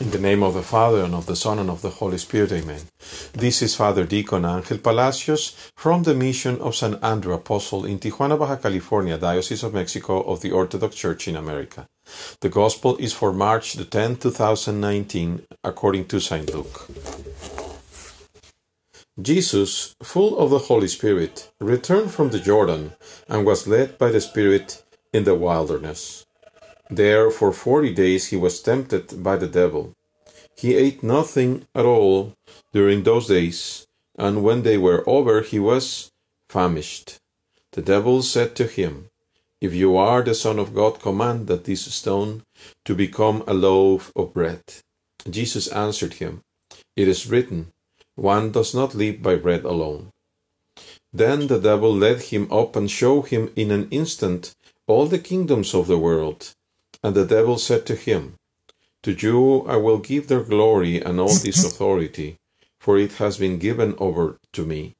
In the name of the Father, and of the Son, and of the Holy Spirit, amen. This is Father Deacon Angel Palacios from the Mission of San Andrew Apostle in Tijuana, Baja California, Diocese of Mexico of the Orthodox Church in America. The Gospel is for March the 10th, 2019, according to St. Luke. Jesus, full of the Holy Spirit, returned from the Jordan and was led by the Spirit in the wilderness. There for forty days he was tempted by the devil. He ate nothing at all during those days, and when they were over he was famished. The devil said to him, If you are the Son of God, command that this stone to become a loaf of bread. Jesus answered him, It is written, One does not live by bread alone. Then the devil led him up and showed him in an instant all the kingdoms of the world. And the devil said to him, To you I will give their glory and all this authority, for it has been given over to me,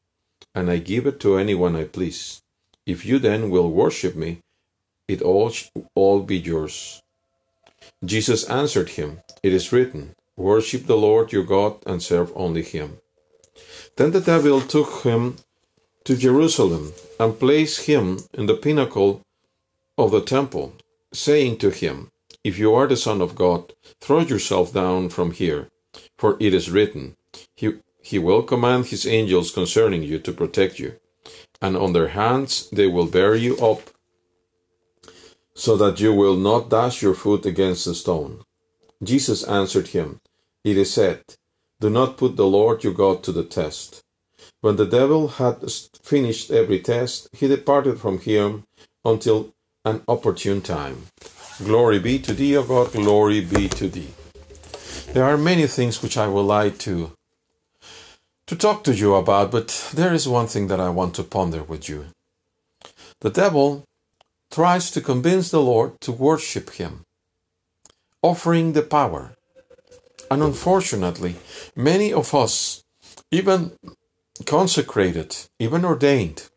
and I give it to anyone I please. If you then will worship me, it all all be yours. Jesus answered him, It is written, Worship the Lord your God and serve only him. Then the devil took him to Jerusalem and placed him in the pinnacle of the temple saying to him, If you are the Son of God, throw yourself down from here, for it is written, He, he will command His angels concerning you to protect you, and on their hands they will bear you up, so that you will not dash your foot against a stone. Jesus answered him, It is said, Do not put the Lord your God to the test. When the devil had finished every test, he departed from him until an opportune time. Glory be to thee, O God, glory be to thee. There are many things which I would like to to talk to you about, but there is one thing that I want to ponder with you. The devil tries to convince the Lord to worship him, offering the power. And unfortunately, many of us, even consecrated, even ordained,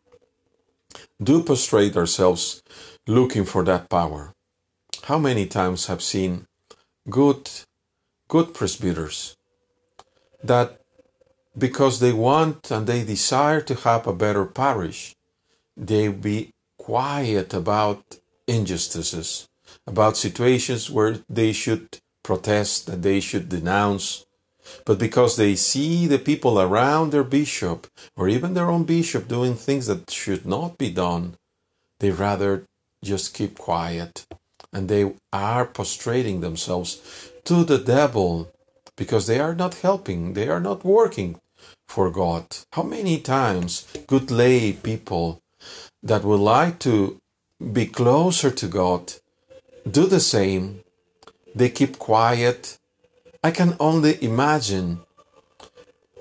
do prostrate ourselves looking for that power. How many times have seen good good presbyters that because they want and they desire to have a better parish, they be quiet about injustices, about situations where they should protest, that they should denounce. But because they see the people around their bishop or even their own bishop doing things that should not be done, they rather just keep quiet. And they are prostrating themselves to the devil because they are not helping, they are not working for God. How many times good lay people that would like to be closer to God do the same? They keep quiet. I can only imagine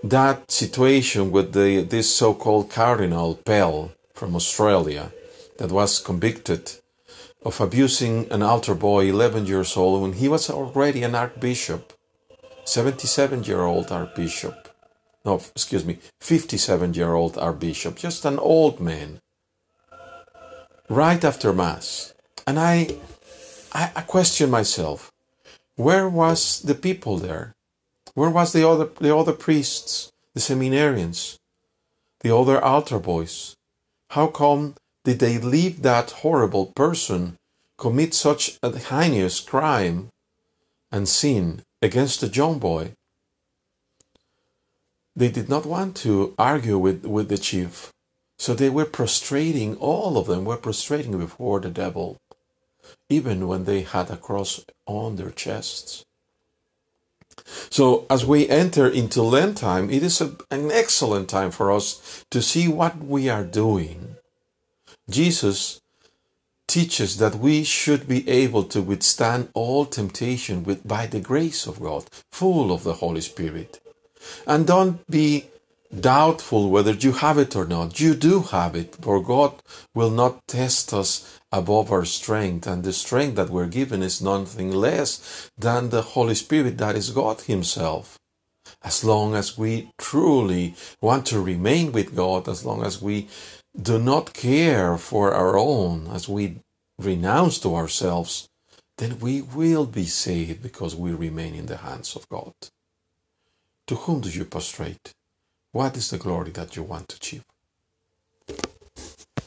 that situation with the this so-called Cardinal Pell from Australia that was convicted of abusing an altar boy 11 years old when he was already an archbishop. 77 year old archbishop. No excuse me 57 year old archbishop. Just an old man. Right after mass. And i i, I question myself. Where was the people there? Where was the other the other priests the seminarians the other altar boys? How come did they leave that horrible person commit such a heinous crime and sin against a young boy? They did not want to argue with, with the chief, so they were prostrating, all of them were prostrating before the devil, even when they had a cross on their chests. So, as we enter into Lent time, it is a, an excellent time for us to see what we are doing Jesus teaches that we should be able to withstand all temptation with by the grace of God, full of the Holy Spirit. And don't be doubtful whether you have it or not. You do have it, for God will not test us above our strength, and the strength that we're given is nothing less than the Holy Spirit that is God Himself. As long as we truly want to remain with God, as long as we do not care for our own as we renounce to ourselves, then we will be saved because we remain in the hands of God. To whom do you prostrate? What is the glory that you want to achieve?